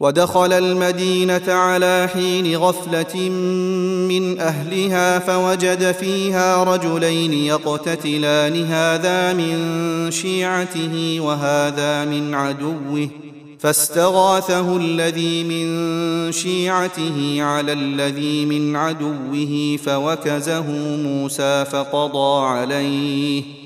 ودخل المدينة على حين غفلة من أهلها فوجد فيها رجلين يقتتلان هذا من شيعته وهذا من عدوه. فاستغاثه الذي من شيعته على الذي من عدوه فوكزه موسى فقضى عليه.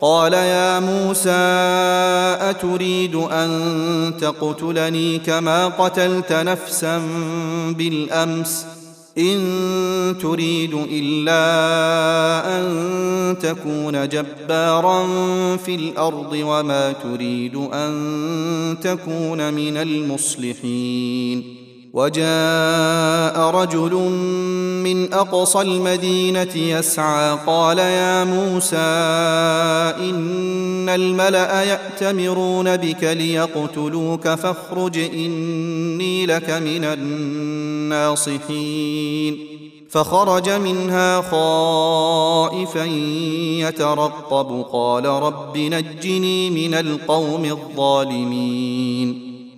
قال يا موسى أتريد أن تقتلني كما قتلت نفسا بالأمس؟ إن تريد إلا أن تكون جبارا في الأرض وما تريد أن تكون من المصلحين. وجاء رجل من أقصى المدينة يسعى قال يا موسى إن الملأ يأتمرون بك ليقتلوك فاخرج إني لك من الناصحين. فخرج منها خائفا يترقب قال رب نجني من القوم الظالمين.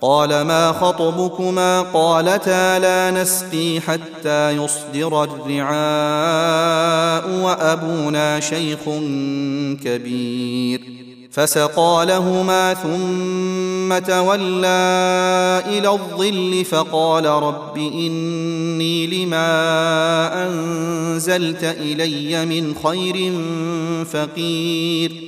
قال ما خطبكما قالتا لا نسقي حتى يصدر الرعاء وأبونا شيخ كبير. فسقى لهما ثم تولى إلى الظل فقال رب إني لما أنزلت إلي من خير فقير.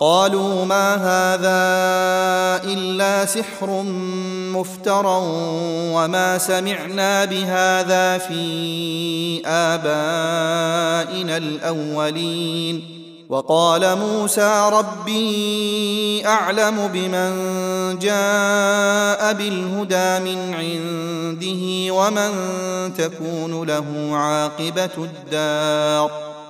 قالوا ما هذا إلا سحر مفترى وما سمعنا بهذا في آبائنا الأولين. وقال موسى ربي أعلم بمن جاء بالهدى من عنده ومن تكون له عاقبة الدار.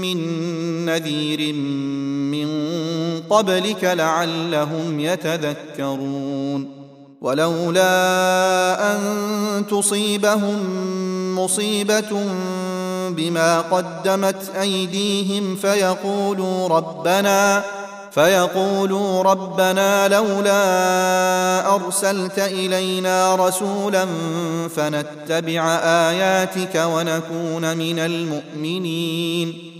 من نذير من قبلك لعلهم يتذكرون. ولولا أن تصيبهم مصيبة بما قدمت أيديهم فيقولوا ربنا فيقولوا ربنا لولا أرسلت إلينا رسولا فنتبع آياتك ونكون من المؤمنين.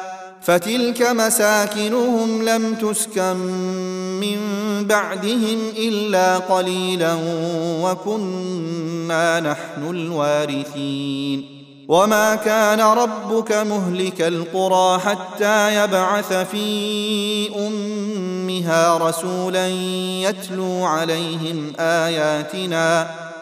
فتلك مساكنهم لم تسكن من بعدهم إلا قليلا وكنا نحن الوارثين. وما كان ربك مهلك القرى حتى يبعث في أمها رسولا يتلو عليهم آياتنا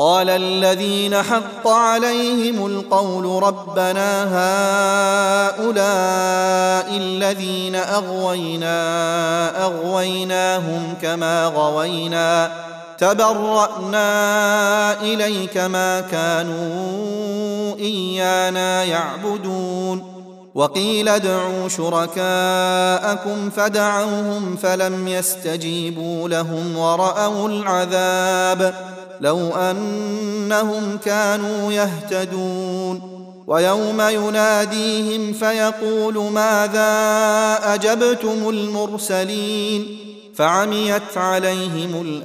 قال الذين حق عليهم القول ربنا هؤلاء الذين أغوينا أغويناهم كما غوينا تبرأنا إليك ما كانوا إيانا يعبدون. وقيل ادعوا شركاءكم فدعوهم فلم يستجيبوا لهم ورأوا العذاب. لو أنهم كانوا يهتدون. ويوم يناديهم فيقول ماذا أجبتم المرسلين؟ فعميت عليهم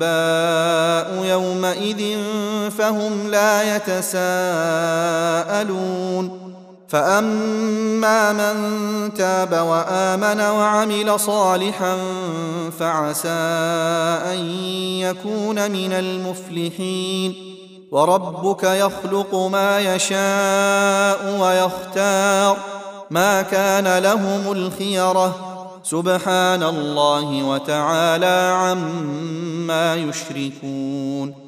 الأنباء يومئذ فهم لا يتساءلون. فاما من تاب وامن وعمل صالحا فعسى ان يكون من المفلحين وربك يخلق ما يشاء ويختار ما كان لهم الخيره سبحان الله وتعالى عما يشركون